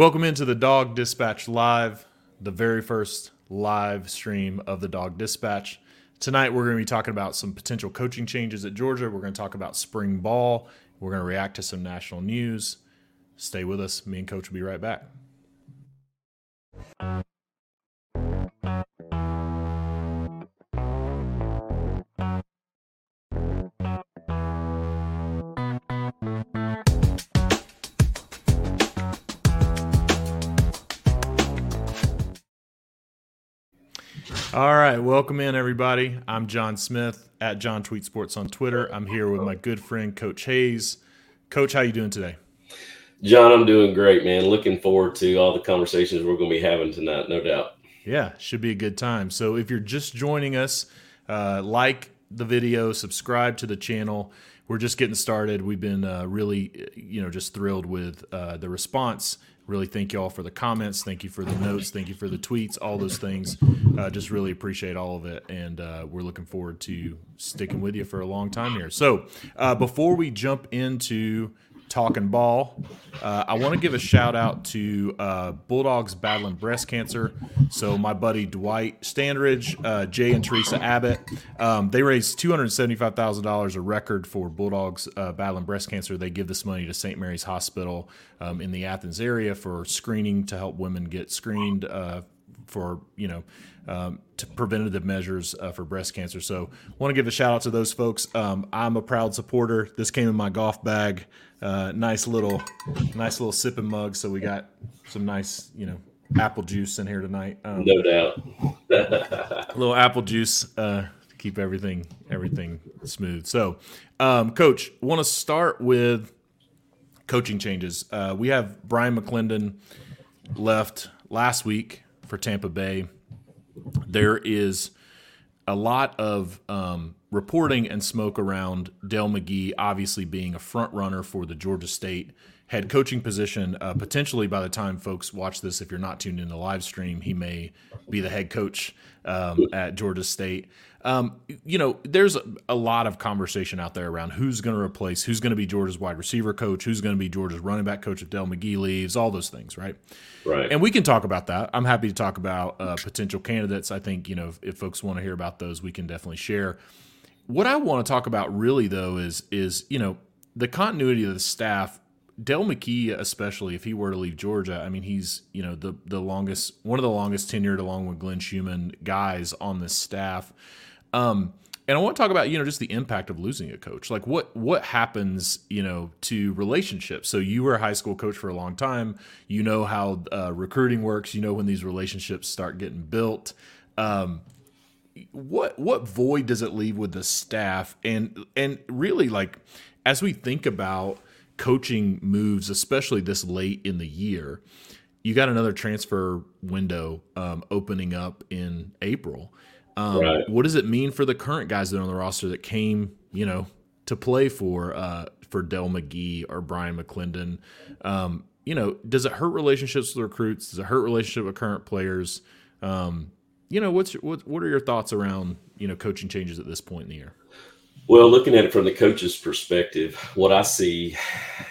Welcome into the Dawg Dispatch Live, the very first live stream of the Dawg Dispatch. Tonight, we're going to be talking about some potential coaching changes at Georgia. We're going to talk about spring ball. We're going to react to some national news. Stay with us. Me and Coach will be right back. All right, welcome in everybody. I'm Jon Smith at John Tweet Sports on Twitter. I'm here with my good friend Coach Hayes. Coach, how you doing today? John, I'm doing great, man. Looking forward to all the conversations we're going to be having tonight, no doubt. Yeah, should be a good time. So if you're just joining us, uh, like the video, subscribe to the channel. We're just getting started. We've been uh, really, you know, just thrilled with uh, the response Really thank you all for the comments. Thank you for the notes. Thank you for the tweets, all those things. Uh, just really appreciate all of it. And uh, we're looking forward to sticking with you for a long time here. So uh, before we jump into talking ball. Uh, I want to give a shout out to uh, Bulldogs battling breast cancer. So my buddy Dwight Standridge, uh, Jay and Teresa Abbott, um, they raised two hundred seventy-five thousand dollars, a record for Bulldogs uh, battling breast cancer. They give this money to St. Mary's Hospital um, in the Athens area for screening to help women get screened uh, for you know um, to preventative measures uh, for breast cancer. So, want to give a shout out to those folks. Um, I'm a proud supporter. This came in my golf bag. Uh, nice little, nice little sipping mug. So we got some nice, you know, apple juice in here tonight. Um, no doubt. a little apple juice uh, to keep everything everything smooth. So, um, coach, want to start with coaching changes. Uh, we have Brian McClendon left last week for Tampa Bay. There is a lot of um, reporting and smoke around Dell McGee obviously being a front runner for the Georgia State head coaching position. Uh, potentially, by the time folks watch this, if you're not tuned in the live stream, he may be the head coach um, at Georgia State. Um, you know, there's a, a, lot of conversation out there around who's going to replace, who's going to be Georgia's wide receiver coach, who's going to be Georgia's running back coach if Dell McGee leaves, all those things, right? Right. And we can talk about that. I'm happy to talk about uh, potential candidates. I think you know if, if folks want to hear about those, we can definitely share. What I want to talk about really though is is you know the continuity of the staff. Dell McGee, especially if he were to leave Georgia, I mean he's you know the the longest one of the longest tenured along with Glenn Schumann guys on this staff. Um, and I want to talk about you know just the impact of losing a coach. Like what what happens you know to relationships. So you were a high school coach for a long time. You know how uh, recruiting works. You know when these relationships start getting built. Um, what what void does it leave with the staff? And and really like as we think about coaching moves especially this late in the year you got another transfer window um, opening up in april. Um, right. what does it mean for the current guys that are on the roster that came you know to play for uh, for Dell McGee or Brian McClendon? Um, you know does it hurt relationships with recruits? Does it hurt relationship with current players? Um, you know, what's what what are your thoughts around you know coaching changes at this point in the year? Well, looking at it from the coach's perspective, what I see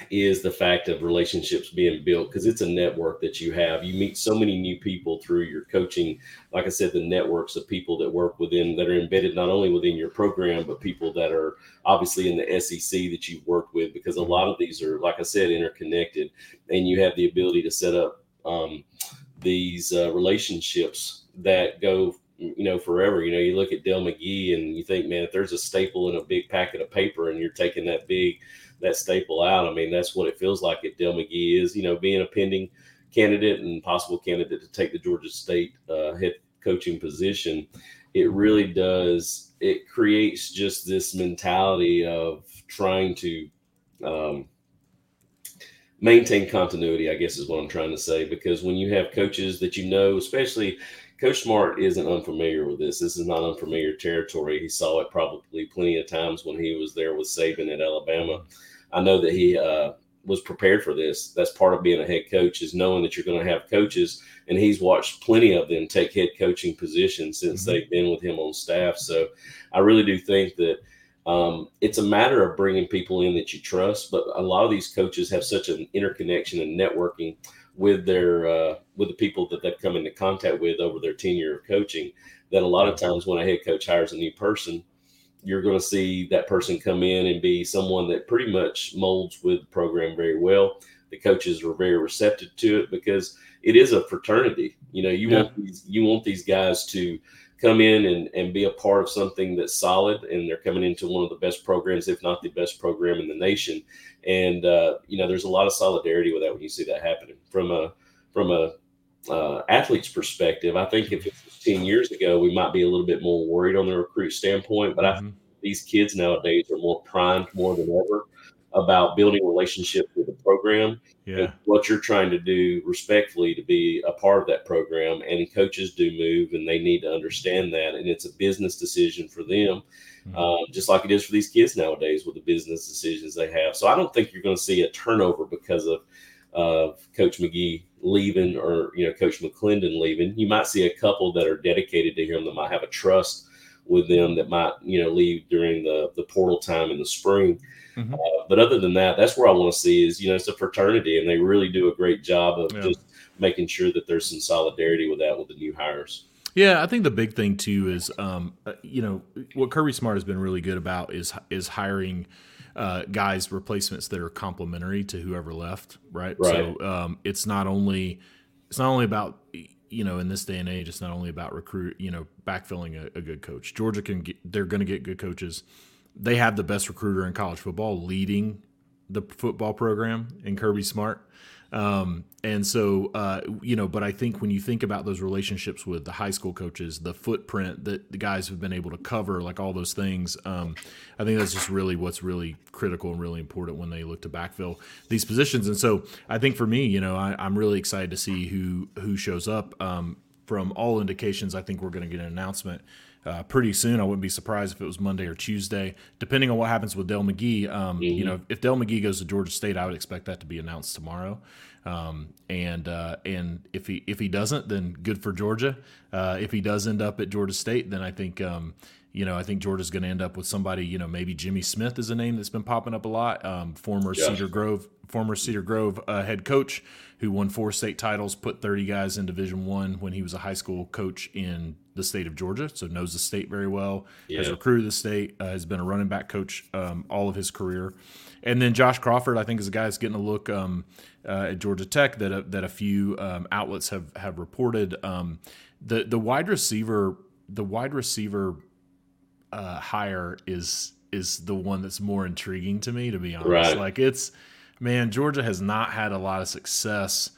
is the fact of relationships being built because it's a network that you have. You meet so many new people through your coaching. Like I said, the networks of people that work within that are embedded not only within your program, but people that are obviously in the SEC that you've worked with because a lot of these are, like I said, interconnected and you have the ability to set up um, these uh, relationships that go you know forever. You know you look at Dell McGee and you think man if there's a staple in a big packet of paper and you're taking that big that staple out i mean that's what it feels like at Dell McGee is you know being a pending candidate and possible candidate to take the georgia state uh, head coaching position. It really does it creates just this mentality of trying to um, maintain continuity i guess is what i'm trying to say because when you have coaches that you know especially Coach Smart isn't unfamiliar with this. This is not unfamiliar territory. He saw it probably plenty of times when he was there with Saban at Alabama. I know that he uh, was prepared for this. That's part of being a head coach is knowing that you're going to have coaches, and he's watched plenty of them take head coaching positions since mm-hmm. they've been with him on staff. So I really do think that Um, it's a matter of bringing people in that you trust, but a lot of these coaches have such an interconnection and networking with their uh, with the people that they've come into contact with over their tenure of coaching that a lot of times when a head coach hires a new person, you're going to see that person come in and be someone that pretty much molds with the program very well. The coaches are very receptive to it because it is a fraternity. You know, you yeah. want these you want these guys to come in and, and be a part of something that's solid and they're coming into one of the best programs if not the best program in the nation and uh, you know there's a lot of solidarity with that when you see that happening from a from a uh, athlete's perspective i think if it was 10 years ago we might be a little bit more worried on the recruit standpoint but mm-hmm. i these kids nowadays are more primed more than ever about building relationships with the program yeah. what you're trying to do respectfully to be a part of that program. And coaches do move and they need to understand that. And it's a business decision for them mm-hmm. uh, just like it is for these kids nowadays with the business decisions they have. So i don't think you're going to see a turnover because of of coach mcgee leaving or you know coach mcclendon leaving. You might see a couple that are dedicated to him that might have a trust with them that might you know leave during the the portal time in the spring Mm-hmm. Uh, but other than that, that's where I want to see is, you know, it's a fraternity and they really do a great job of yeah. just making sure that there's some solidarity with that with the new hires. Yeah, I think the big thing too is, um, uh, you know, what Kirby Smart has been really good about is is hiring uh, guys replacements that are complementary to whoever left, right? right. So um, it's not only it's not only about you know in this day and age, it's not only about recruit, you know, backfilling a, a good coach. Georgia can get, they're going to get good coaches they have the best recruiter in college football leading the football program in Kirby Smart. Um, and so, uh, you know, but I think when you think about those relationships with the high school coaches, the footprint that the guys have been able to cover, like all those things, um, I think that's just really what's really critical and really important when they look to backfill these positions. And so, I think for me, you know, I, am really excited to see who who shows up. Um, from all indications, I think we're going to get an announcement uh, pretty soon. I wouldn't be surprised if it was Monday or Tuesday, depending on what happens with Dell McGee. Um, mm-hmm. You know, if Dell McGee goes to Georgia State, I would expect that to be announced tomorrow. Um, and uh, and if he if he doesn't, then good for Georgia. Uh, if he does end up at Georgia State, then I think um, you know I think Georgia's going to end up with somebody. You know, maybe Jimmy Smith is a name that's been popping up a lot. Um, former. Cedar Grove former Cedar Grove uh, head coach who won four state titles, put 30 guys in Division One when he was a high school coach in the state of Georgia, so knows the state very well. Yeah. Has recruited the state, uh, has been a running back coach um, all of his career, and then Josh Crawford, I think, is a guy that's getting a look um, uh, at Georgia Tech that a, that a few um, outlets have have reported. Um, the the wide receiver the wide receiver uh, hire is is the one that's more intriguing to me, to be honest. Right. Like it's man, Georgia has not had a lot of success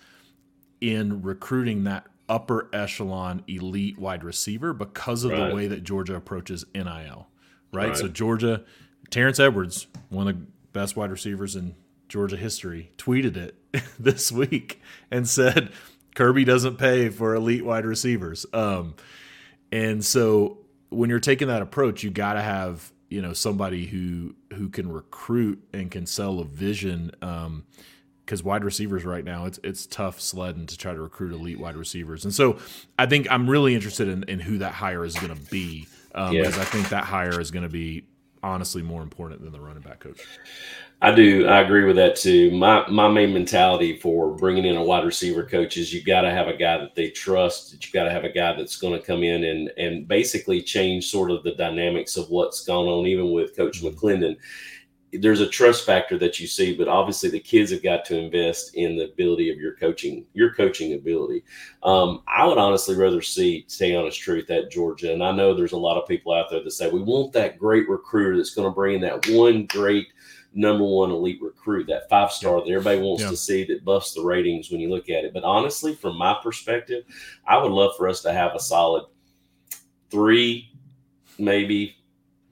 in recruiting that upper echelon elite wide receiver because of right. the way that Georgia approaches NIL. Right? right? So Georgia, Terrence Edwards, one of the best wide receivers in Georgia history, tweeted it this week and said Kirby doesn't pay for elite wide receivers. Um, and so when you're taking that approach, you got to have you know somebody who who can recruit and can sell a vision um because wide receivers right now it's it's tough sledding to try to recruit elite wide receivers and so i think i'm really interested in, in who that hire is going to be um, yeah. because i think that hire is going to be honestly more important than the running back coach I do. I agree with that too. My my main mentality for bringing in a wide receiver coach is you've got to have a guy that they trust. That you got to have a guy that's going to come in and and basically change sort of the dynamics of what's gone on, even with Coach. McClendon. There's a trust factor that you see, but obviously the kids have got to invest in the ability of your coaching, your coaching ability. Um, I would honestly rather see, stay honest truth, at Georgia. And I know there's a lot of people out there that say we want that great recruiter that's going to bring in that one great – number one elite recruit, that five star that everybody wants yeah. to see that buffs the ratings when you look at it. But honestly, from my perspective, I would love for us to have a solid three, maybe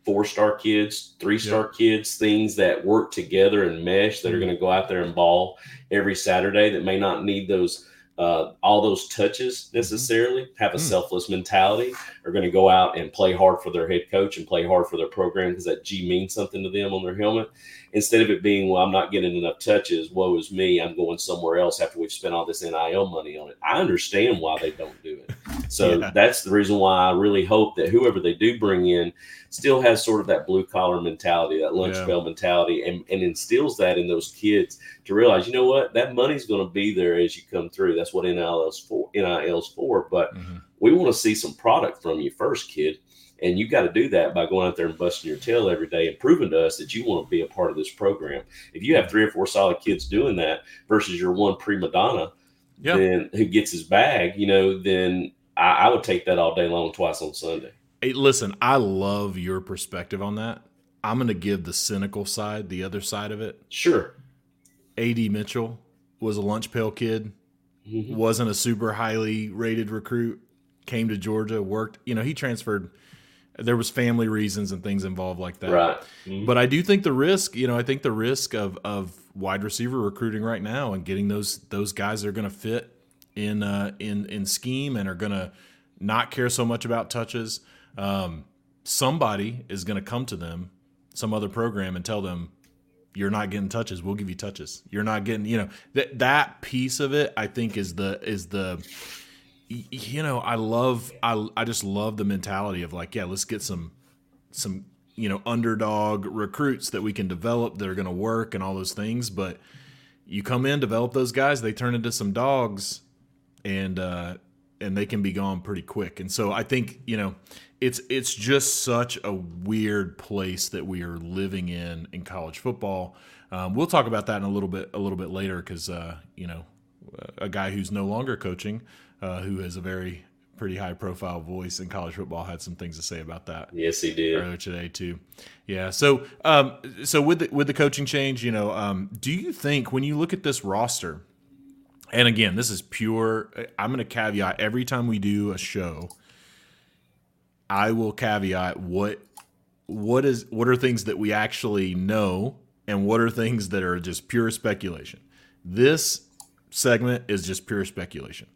four star kids, three star yeah. kids, things that work together and mesh that mm-hmm. are going to go out there and ball every Saturday that may not need those uh, all those touches mm-hmm. necessarily, have a mm. selfless mentality, are going to go out and play hard for their head coach and play hard for their program because that G means something to them on their helmet. Instead of it being, well, I'm not getting enough touches, woe is me, I'm going somewhere else after we've spent all this NIL money on it. I understand why they don't do it. So yeah. that's the reason why I really hope that whoever they do bring in still has sort of that blue collar mentality, that lunch yeah. bell mentality, and, and instills that in those kids to realize, you know what, that money's going to be there as you come through. That's what NIL's for. NIL's for. But mm-hmm. we want to see some product from you first, kid. And you got to do that by going out there and busting your tail every day and proving to us that you want to be a part of this program. If you have three or four solid kids doing that versus your one prima donna, then who gets his bag, you know, then I, I would take that all day long, twice on Sunday. Hey, listen, I love your perspective on that. I'm going to give the cynical side, the other side of it. Sure. AD Mitchell was a lunch pail kid, mm-hmm. wasn't a super highly rated recruit, came to Georgia, worked, you know, he transferred. There was family reasons and things involved like that. Right. Mm-hmm. But I do think the risk, you know, I think the risk of of wide receiver recruiting right now and getting those those guys that are going to fit in uh, in in scheme and are going to not care so much about touches um, somebody is going to come to them, some other program, and tell them, "You're not getting touches. We'll give you touches. You're not getting." You know that that piece of it, I think, is the is the you know I love I I just love the mentality of like, yeah, let's get some some you know underdog recruits that we can develop that are going to work and all those things, but you come in, develop those guys, they turn into some dogs, and uh, and they can be gone pretty quick. And so I think you know it's it's just such a weird place that we are living in in college football. Um, we'll talk about that in a little bit a little bit later because uh, you know a guy who's no longer coaching, uh, who has a very pretty high profile voice in college football had some things to say about that. Yes, he did earlier today too. Yeah. So, um, so with the, with the coaching change, you know, um, do you think when you look at this roster, and again, this is pure. I'm going to caveat every time we do a show I will caveat what what is what are things that we actually know and what are things that are just pure speculation. This segment is just pure speculation.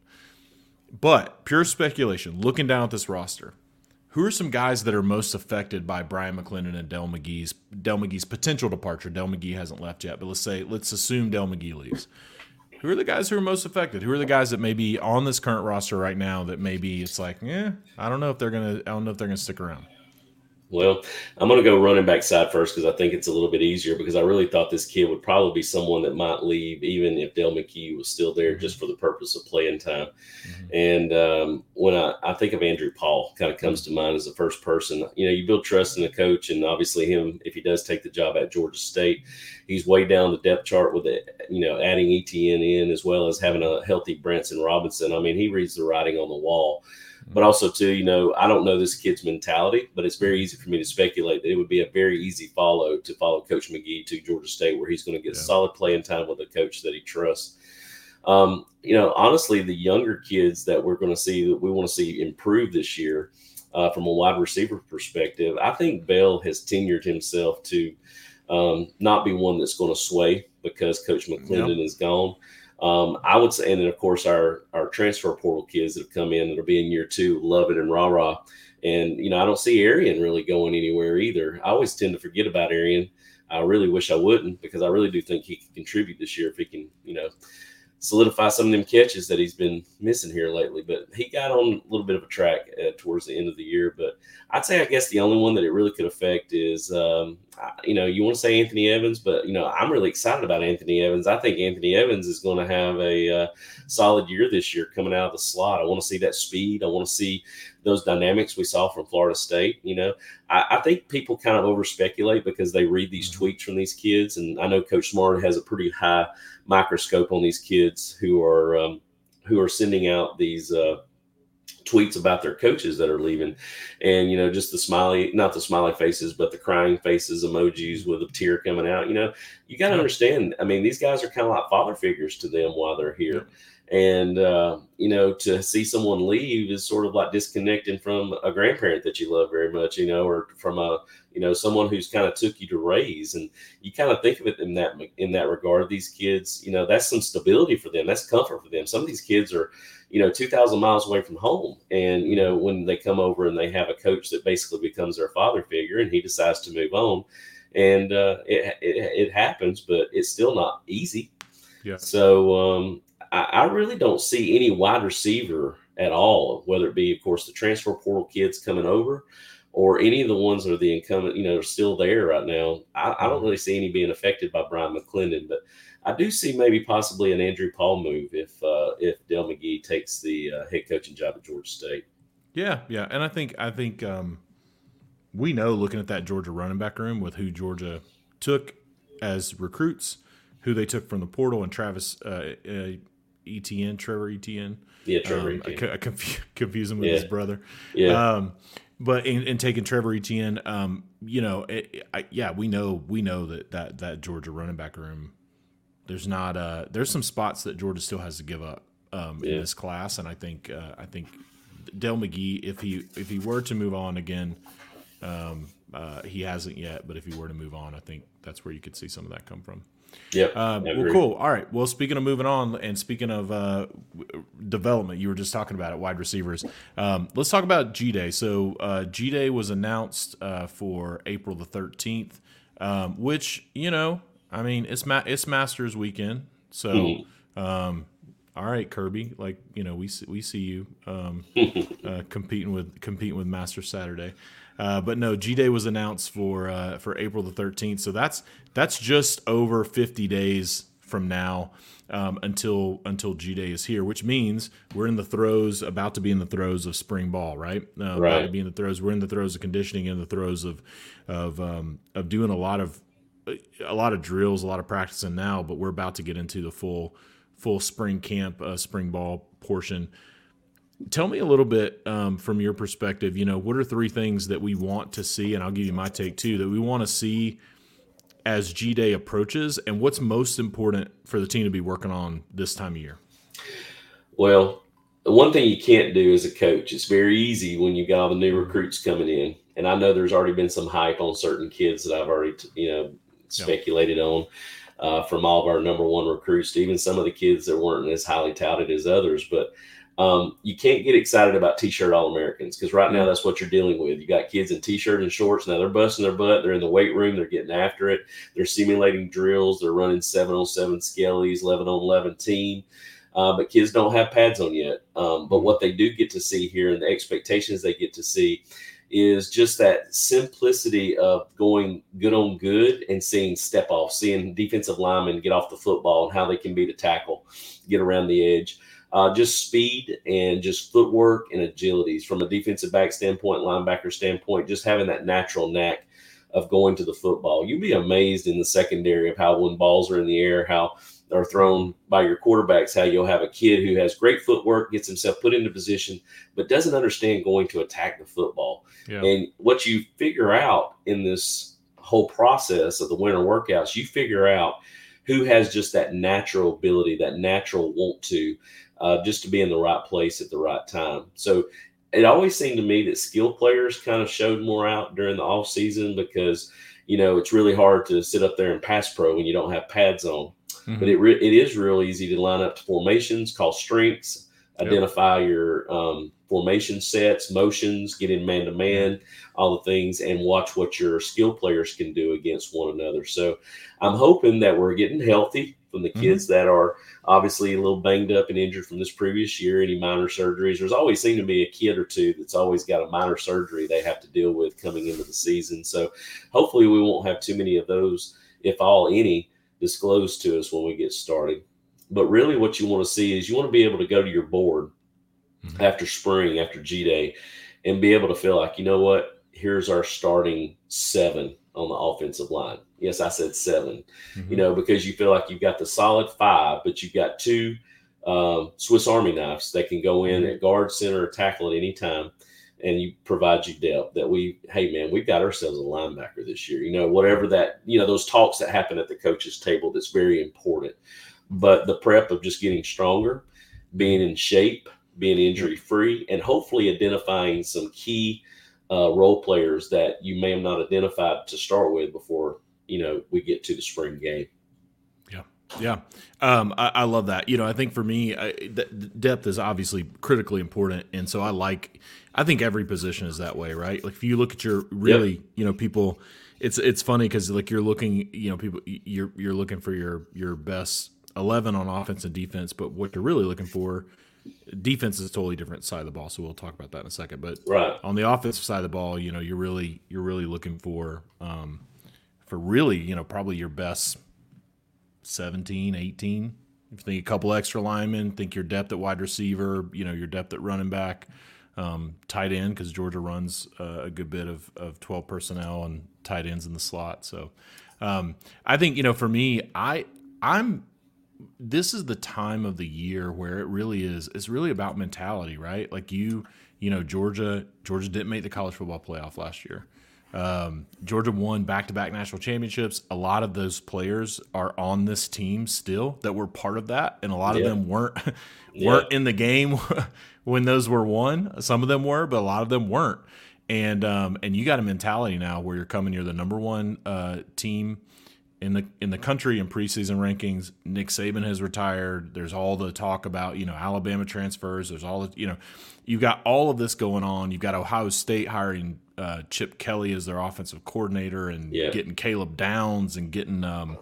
But pure speculation, looking down at this roster, who are some guys that are most affected by Brian McClendon and Dell McGee's Dell McGee's potential departure? Dell McGee hasn't left yet, but let's say let's assume Dell McGee leaves who are the guys who are most affected? Who are the guys that may be on this current roster right now that maybe it's like, yeah, I don't know if they're gonna, I don't know if they're gonna stick around. Well, I'm going to go running back side first because I think it's a little bit easier because I really thought this kid would probably be someone that might leave even if Dell McGee was still there just for the purpose of playing time. Mm-hmm. And um, when I, I think of Andrew Paul, kind of comes to mind as the first person. You know, you build trust in the coach, and obviously him, if he does take the job at Georgia State, he's way down the depth chart with it. You know, adding Etienne in as well as having a healthy Branson Robinson. I mean, he reads the writing on the wall but also too, you know, I don't know this kid's mentality, but it's very easy for me to speculate that it would be a very easy follow to follow Coach McGee to Georgia State, where he's going to get yeah. solid playing time with a coach that he trusts. Um, you know, honestly, the younger kids that we're going to see that we want to see improve this year uh, from a wide receiver perspective, I think Bell has tenured himself to um, not be one that's going to sway because Coach McClendon yep. is gone. Um, I would say, and then of course our our transfer portal kids that have come in that'll be in year two, love it and rah rah. And you know, I don't see Arian really going anywhere either. I always tend to forget about Arian. I really wish I wouldn't because I really do think he could contribute this year if he can, you know, solidify some of them catches that he's been missing here lately. But he got on a little bit of a track uh, towards the end of the year. But I'd say, I guess the only one that it really could affect is, um, you know, you want to say Anthony Evans, but you know, I'm really excited about Anthony Evans. I think Anthony Evans is going to have a uh, solid year this year coming out of the slot. I want to see that speed. I want to see those dynamics we saw from Florida State. You know, I, I think people kind of over speculate because they read these mm-hmm. tweets from these kids, and I know Coach Smart has a pretty high microscope on these kids who are um, who are sending out these uh, tweets about their coaches that are leaving, and you know just the smiley, not the smiley faces, but the crying faces emojis with a tear coming out. You know, you got to understand. I mean, these guys are kind of like father figures to them while they're here. And uh, you know, to see someone leave is sort of like disconnecting from a grandparent that you love very much, you know, or from a you know someone who's kind of took you to raise and you kind of think of it in that in that regard these kids you know that's some stability for them that's comfort for them some of these kids are you know 2000 miles away from home. And you know when they come over and they have a coach that basically becomes their father figure and he decides to move on. And uh, it, it, it happens but it's still not easy. Yeah. So um, I, I really don't see any wide receiver at all, whether it be, of course, the transfer portal kids coming over or any of the ones that are the incumbent, you know, are still there right now. I, I, don't really see any being affected by Brian McClendon, but I do see maybe possibly an Andrew Paul move if uh, if Dell McGee takes the uh, head coaching job at Georgia State. Yeah, yeah, and I think I think um, we know looking at that Georgia running back room with who Georgia took as recruits, who they took from the portal, and Travis uh, uh Etienne, Trevor Etienne. Yeah, Trevor. Um, I, I conf- confuse him with Yeah. his brother. Yeah, Um, but in, in taking Trevor Etienne, um, you know, it, I, yeah, we know we know that that that Georgia running back room. There's not uh there's some spots that Georgia still has to give up um, in this class, and I think uh, I think Dell McGee, if he if he were to move on again, um, uh, he hasn't yet, but if he were to move on, I think that's where you could see some of that come from. Yeah. Um, I well, cool. All right. Well, speaking of moving on, and speaking of uh, development, you were just talking about it, wide receivers. Um, let's talk about G Day. So uh, G Day was announced uh, for April the thirteenth, um, which you know, I mean, it's ma- it's Masters weekend, so. Mm-hmm. Um, all right, Kirby. Like you know, we see, we see you um, uh, competing with competing with Master Saturday. Uh, but no, G Day was announced for uh, for April the thirteenth. So that's that's just over fifty days from now um, until until G Day is here, which means we're in the throes, about to be in the throes of spring ball, right? Uh, About Right. to be in the throes. We're in the throes of conditioning, in the throes of of um, of doing a lot of a lot of drills, a lot of practicing now, but we're about to get into the full full spring camp, uh, spring ball portion. Tell me a little bit um, from your perspective. You know, what are three things that we want to see, and I'll give you my take too, that we want to see as G Day approaches, and what's most important for the team to be working on this time of year? Well, one thing you can't do as a coach, it's very easy when you got all the new recruits coming in. And I know there's already been some hype on certain kids that I've already, you know, speculated on uh, from all of our number one recruits to even some of the kids that weren't as highly touted as others. But um, you can't get excited about t-shirt all Americans because right now that's what you're dealing with. You got kids in t-shirt and shorts. Now they're busting their butt. They're in the weight room. They're getting after it. They're simulating drills. They're running seven on seven skellies, eleven on eleven team. Uh, but kids don't have pads on yet. Um, but what they do get to see here and the expectations they get to see is just that simplicity of going good on good and seeing step off, seeing defensive linemen get off the football and how they can beat a tackle, get around the edge. Uh, just speed and just footwork and agilities from a defensive back standpoint, linebacker standpoint, just having that natural knack of going to the football. You'd be amazed in the secondary of how when balls are in the air, how are thrown by your quarterbacks, how you'll have a kid who has great footwork, gets himself put into position, but doesn't understand going to attack the football. Yeah. And what you figure out in this whole process of the winter workouts, you figure out who has just that natural ability, that natural want to, uh, just to be in the right place at the right time. So it always seemed to me that skill players kind of showed more out during the off season because you know it's really hard to sit up there and pass pro when you don't have pads on. Mhm. But it re- it is real easy to line up to formations, call strengths, Yep. identify your um, formation sets, motions, get in man to man, all the things, and watch what your skill players can do against one another. So I'm hoping that we're getting healthy from the kids that are obviously a little banged up and injured from this previous year, any minor surgeries. There's always seemed to be a kid or two that's always got a minor surgery they have to deal with coming into the season. So hopefully we won't have too many of those, if all any, disclosed to us when we get started. But really, what you want to see is you want to be able to go to your board Mhm. after spring, after G Day, and be able to feel like, you know what, here's our starting seven on the offensive line. Yes, I said 7 Mhm. you know, because you feel like you've got the solid five, but you've got two um, Swiss Army knives that can go in at guard, center, or tackle at any time, and you provide you depth. That we, hey man, we've got ourselves a linebacker this year. You know, whatever that, you know, those talks that happen at the coaches' table that's very important. But the prep of just getting stronger, being in shape, being injury free, and hopefully identifying some key uh, role players that you may have not identified to start with before you know we get to the spring game. Yeah, um, I, I love that. You know, I think for me, I, th- depth is obviously critically important, and so I like. I think every position is that way, right? Like if you look at your really, you know, people, it's it's funny because like you're looking, you know, people you're you're looking for your your best eleven on offense and defense, but what you're really looking for defense is a totally different side of the ball, so we'll talk about that in a second. But right. on the offensive side of the ball, you know, you're really you're really looking for um, for really, you know, probably your best 17, 18. If you think a couple extra linemen, think your depth at wide receiver, you know, your depth at running back, um, tight end, because Georgia runs uh, a good bit of, of 12 personnel and tight ends in the slot. So um, I think, you know, for me, I I'm this is the time of the year where it really is it's really about mentality right like you you know georgia georgia didn't make the college football playoff last year um, georgia won back-to-back national championships a lot of those players are on this team still that were part of that and a lot Yeah. of them weren't weren't in the game when those were won some of them were but a lot of them weren't and um, and you got a mentality now where you're coming you're the number one uh, team in the in the country in preseason rankings. Nick Saban has retired. There's all the talk about you know Alabama transfers. There's all the you know you've got all of this going on. You've got Ohio State hiring uh, Chip Kelly as their offensive coordinator and Yeah. getting Caleb Downs and getting um,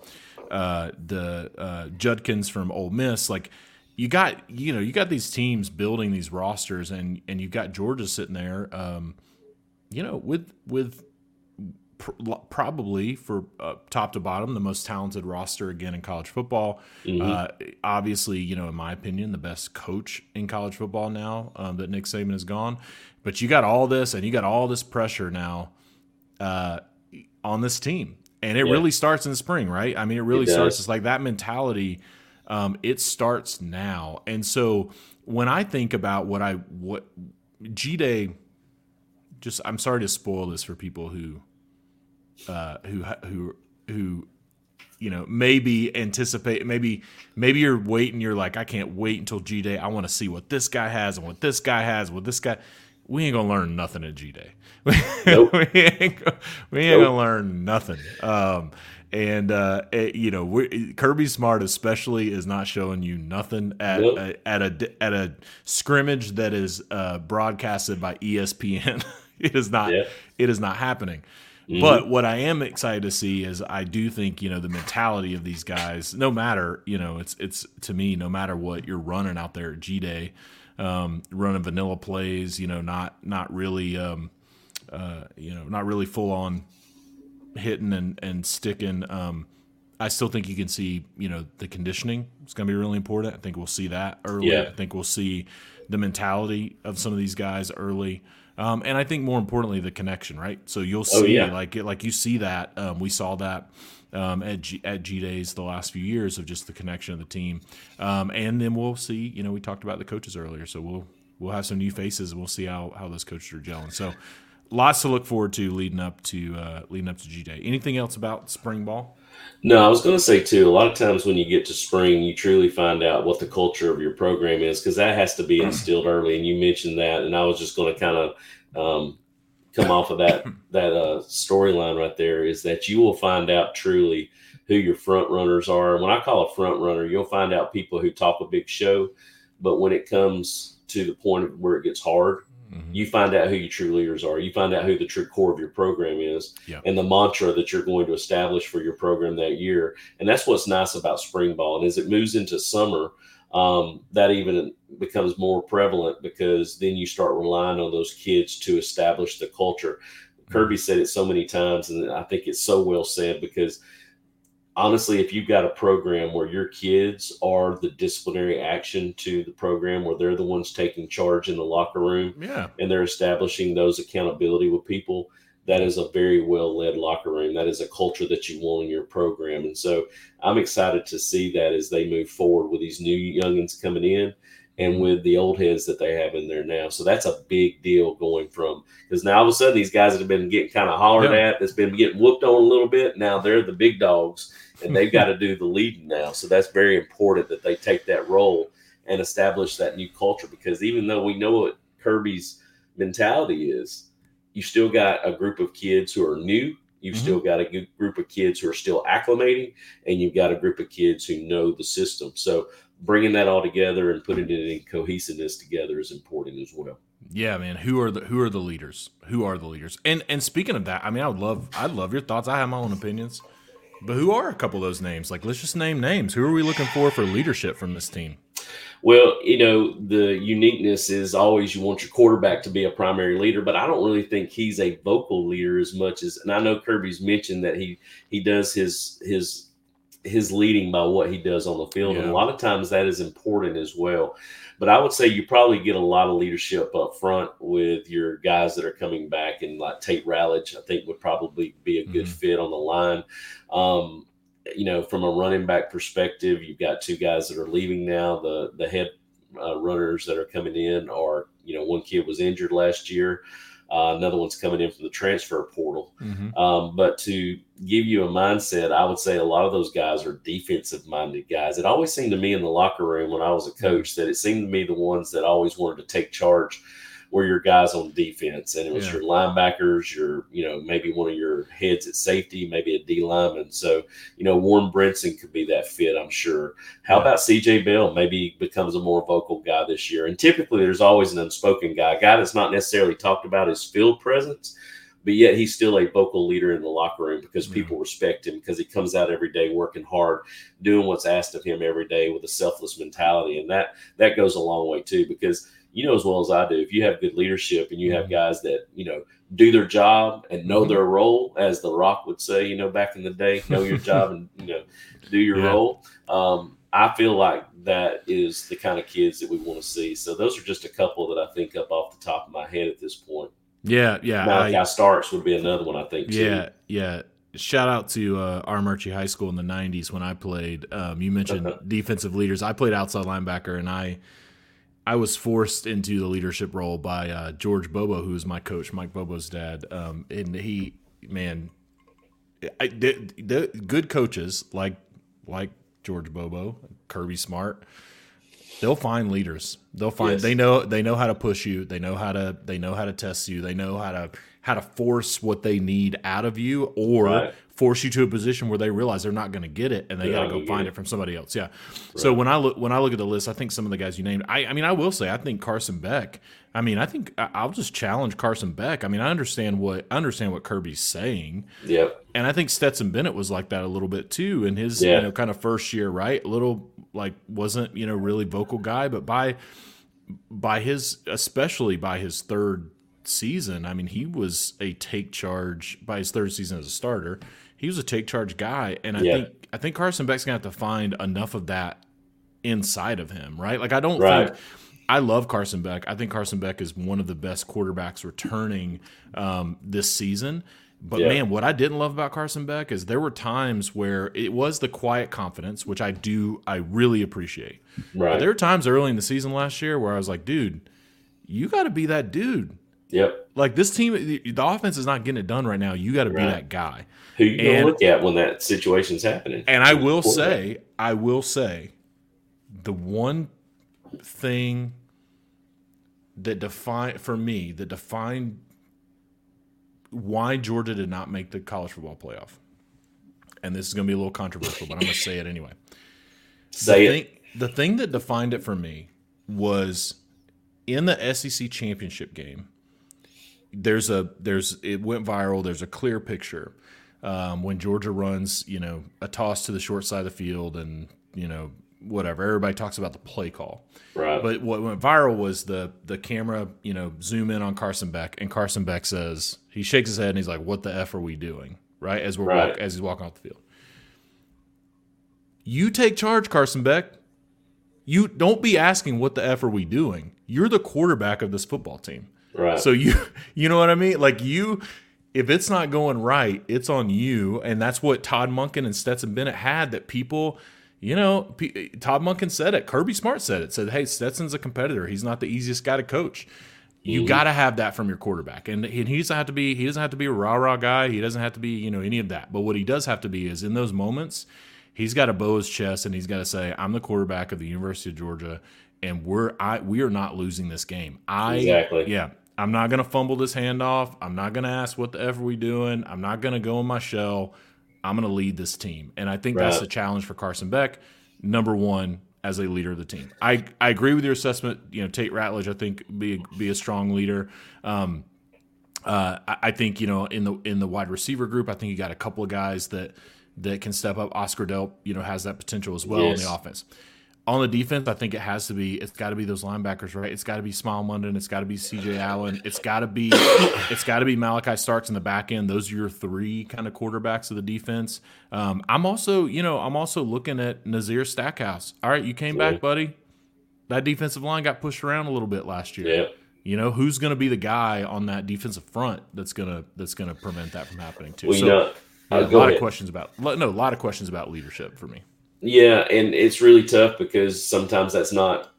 uh, the uh, Judkins from Ole Miss. Like you got you know you got these teams building these rosters and and you've got Georgia sitting there. Um, you know with with pr- probably for uh, top to bottom the most talented roster again in college football. Uh, obviously, you know, in my opinion, the best coach in college football now um, that Nick Saban is gone. But you got all this, and you got all this pressure now uh, on this team, and it Yeah. really starts in the spring, right? I mean, it really It starts. It's like that mentality. Um, it starts now, and so when I think about what I what G Day, just I'm sorry to spoil this for people who uh, who who who you know maybe anticipate maybe maybe you're waiting you're like I can't wait until G Day I want to see what this guy has and what this guy has what this guy we ain't gonna learn nothing at G Day Nope. we ain't, go- we ain't Nope. gonna learn nothing um and uh it- you know we Kirby Smart especially is not showing you nothing at Nope. a, at a at a scrimmage that is uh broadcasted by ESPN it is not Yeah. it is not happening Mm-hmm. but what I am excited to see is I do think you know the mentality of these guys. No matter you know it's it's to me no matter what you're running out there at G Day, um, running vanilla plays. You know not not really um, uh, you know not really full on hitting and and sticking. Um, I still think you can see you know the conditioning. It's going to be really important. I think we'll see that early. Yeah. I think we'll see the mentality of some of these guys early. Um, and I think more importantly, the connection, right? So you'll see, Oh, yeah. like, like you see that. Um, we saw that um, at G, at G days the last few years of just the connection of the team. Um, and then we'll see. You know, we talked about the coaches earlier, so we'll we'll have some new faces and we'll see how how those coaches are gelling. So lots to look forward to leading up to uh, leading up to G Day. Anything else about spring ball? No, I was going to say too. A lot of times when you get to spring, you truly find out what the culture of your program is because that has to be instilled early. And you mentioned that, and I was just going to kind of um, come off of that that uh, storyline right there. Is that you will find out truly who your front runners are. When I call a front runner, you'll find out people who talk a big show, but when it comes to the point where it gets hard, Mhm. you find out who your true leaders are. You find out who the true core of your program is and the mantra that you're going to establish for your program that year. And that's what's nice about spring ball. And as it moves into summer, um, that even becomes more prevalent because then you start relying on those kids to establish the culture. Kirby said it so many times, and I think it's so well said because honestly, if you've got a program where your kids are the disciplinary action to the program, where they're the ones taking charge in the locker room, Yeah, and they're establishing those accountability with people that is a very well led locker room. That is a culture that you want in your program. And so i'm excited to see that as they move forward with these new youngins coming in and with the old heads that they have in there now so that's a big deal going from because now all of a sudden these guys that have been getting kind of hollered Yeah. at that's been getting whooped on a little bit now they're the big dogs and they've got to do the leading now so that's very important that they take that role and establish that new culture because even though we know what kirby's mentality is you still got a group of kids who are new you've Mhm. still got a good group of kids who are still acclimating and you've got a group of kids who know the system so bringing that all together and putting it in cohesiveness together is important as well yeah, man. Who are the who are the leaders? Who are the leaders? And and speaking of that, I mean, I would love I'd love your thoughts. I have my own opinions, but who are a couple of those names? Like, let's just name names. Who are we looking for for leadership from this team? Well, you know, the uniqueness is always you want your quarterback to be a primary leader, but I don't really think he's a vocal leader as much as and I know Kirby's mentioned that he he does his his his leading by what he does on the field. Yeah. And a lot of times that is important as well. But I would say you probably get a lot of leadership up front with your guys that are coming back and like Tate Ratledge, I think would probably be a good mm-hmm. fit on the line. Um, you know, from a running back perspective, you've got two guys that are leaving now. The the head uh, runners that are coming in are, you know, one kid was injured last year. Uh, another one's coming in from the transfer portal. Mm-hmm. Um, but to give you a mindset, I would say a lot of those guys are defensive minded guys. It always seemed to me in the locker room when I was a coach that it seemed to me the ones that always wanted to take charge were your guys on defense, and it was yeah. your linebackers, your you know maybe one of your heads at safety, maybe a D lineman. So you know Warren Brinson could be that fit, I'm sure. How yeah. about C.J. Bell? Maybe he becomes a more vocal guy this year. And typically, there's always an unspoken guy, a guy that's not necessarily talked about his field presence but yet he's still a vocal leader in the locker room because people respect him because he comes out every day working hard doing what's asked of him every day with a selfless mentality and that that goes a long way too because you know as well as I do, if you have good leadership and you have mm-hmm. guys that, you know, do their job and know mm-hmm. their role, as The Rock would say, you know, back in the day, know your job and, you know, do your yeah. role. Um, I feel like that is the kind of kids that we want to see. So those are just a couple that I think up off the top of my head at this point. Yeah, yeah. Malaki I, Starks would be another one, I think. Yeah, too. yeah. Shout out to uh, Armuchee High School in the '90s when I played. Um, you mentioned defensive leaders. I played outside linebacker, and I I was forced into the leadership role by uh, George Bobo, who was my coach, Mike Bobo's dad. Um, and he, man, I, the, the good coaches like like George Bobo, Kirby Smart, they'll find leaders. They'll find yes. they know they know how to push you. They know how to they know how to test you. They know how to how to force what they need out of you or right. Force you to a position where they realize they're not going to get it and they got to go find it. it. from somebody else. Yeah. Right. So when I look when I look at the list, I think some of the guys you named. I, I mean, I will say I think Carson Beck. I mean, I think I'll just challenge Carson Beck. I mean, I understand what I understand what Kirby's saying. Yep. And I think Stetson Bennett was like that a little bit too in his yeah. you know kind of first year, right? A little like wasn't you know really vocal guy, but by by his especially by his third season, I mean, he was a take charge by his third season as a starter. He was a take charge guy, and I yeah. think I think Carson Beck's gonna have to find enough of that inside of him, right? Like I don't right. think I love Carson Beck. I think Carson Beck is one of the best quarterbacks returning um, this season. But yeah. man, what I didn't love about Carson Beck is there were times where it was the quiet confidence, which I do, I really appreciate. Right. But there were times early in the season last year where I was like, dude, you got to be that dude. Yep. Like this team, the offense is not getting it done right now. You got to right. be that guy. Who you gonna look at when that situation's happening? And I will say, I will say, the one thing that define for me that defined why Georgia did not make the college football playoff. And this is going to be a little controversial, but I'm going to say it anyway. Say the it. Thing, the thing that defined it for me was in the SEC championship game there's a there's it went viral. There's a clear picture um, when Georgia runs, you know, a toss to the short side of the field, and you know whatever. Everybody talks about the play call, right? But what went viral was the the camera, you know, zoom in on Carson Beck, and Carson Beck says he shakes his head and he's like, "What the f are we doing?" Right as we're right. Walk, as he's walking off the field. You take charge, Carson Beck. You don't be asking what the f are we doing. You're the quarterback of this football team. Right. So you you know what I mean? Like you if it's not going right, it's on you and that's what Todd Monken and Stetson Bennett had that people you know, P- Todd Monken said it. Kirby Smart said it. Said, "Hey, Stetson's a competitor. He's not the easiest guy to coach. You mm-hmm. got to have that from your quarterback, and, and he doesn't have to be. He doesn't have to be a rah rah guy. He doesn't have to be, you know, any of that. But what he does have to be is in those moments, he's got to bow his chest and he's got to say, "I'm the quarterback of the University of Georgia, and we're I we are not losing this game. I exactly yeah. I'm not going to fumble this handoff. I'm not going to ask what the F are we doing. I'm not going to go in my shell. I'm going to lead this team. And I think right. that's the challenge for Carson Beck, number one, as a leader of the team. I, I agree with your assessment. You know, Tate Ratledge, I think, be, be a strong leader. Um, uh, I, I think, you know, in the in the wide receiver group, I think you got a couple of guys that that can step up. Oscar Delp, you know, has that potential as well yes. in the offense on the defense, I think it has to be. It's got to be those linebackers, right? It's got to be Smael Mondon. It's got to be C.J. Allen. It's got to be. it's got to be Malaki Starks in the back end. Those are your three kind of quarterbacks of the defense. Um, I'm also, you know, I'm also looking at Nazir Stackhouse. All right, you came yeah. back, buddy. That defensive line got pushed around a little bit last year. Yeah. You know who's going to be the guy on that defensive front that's gonna that's gonna prevent that from happening too. Well, so, know, yeah, a lot ahead. of questions about no, a lot of questions about leadership for me. Yeah, and it's really tough because sometimes that's not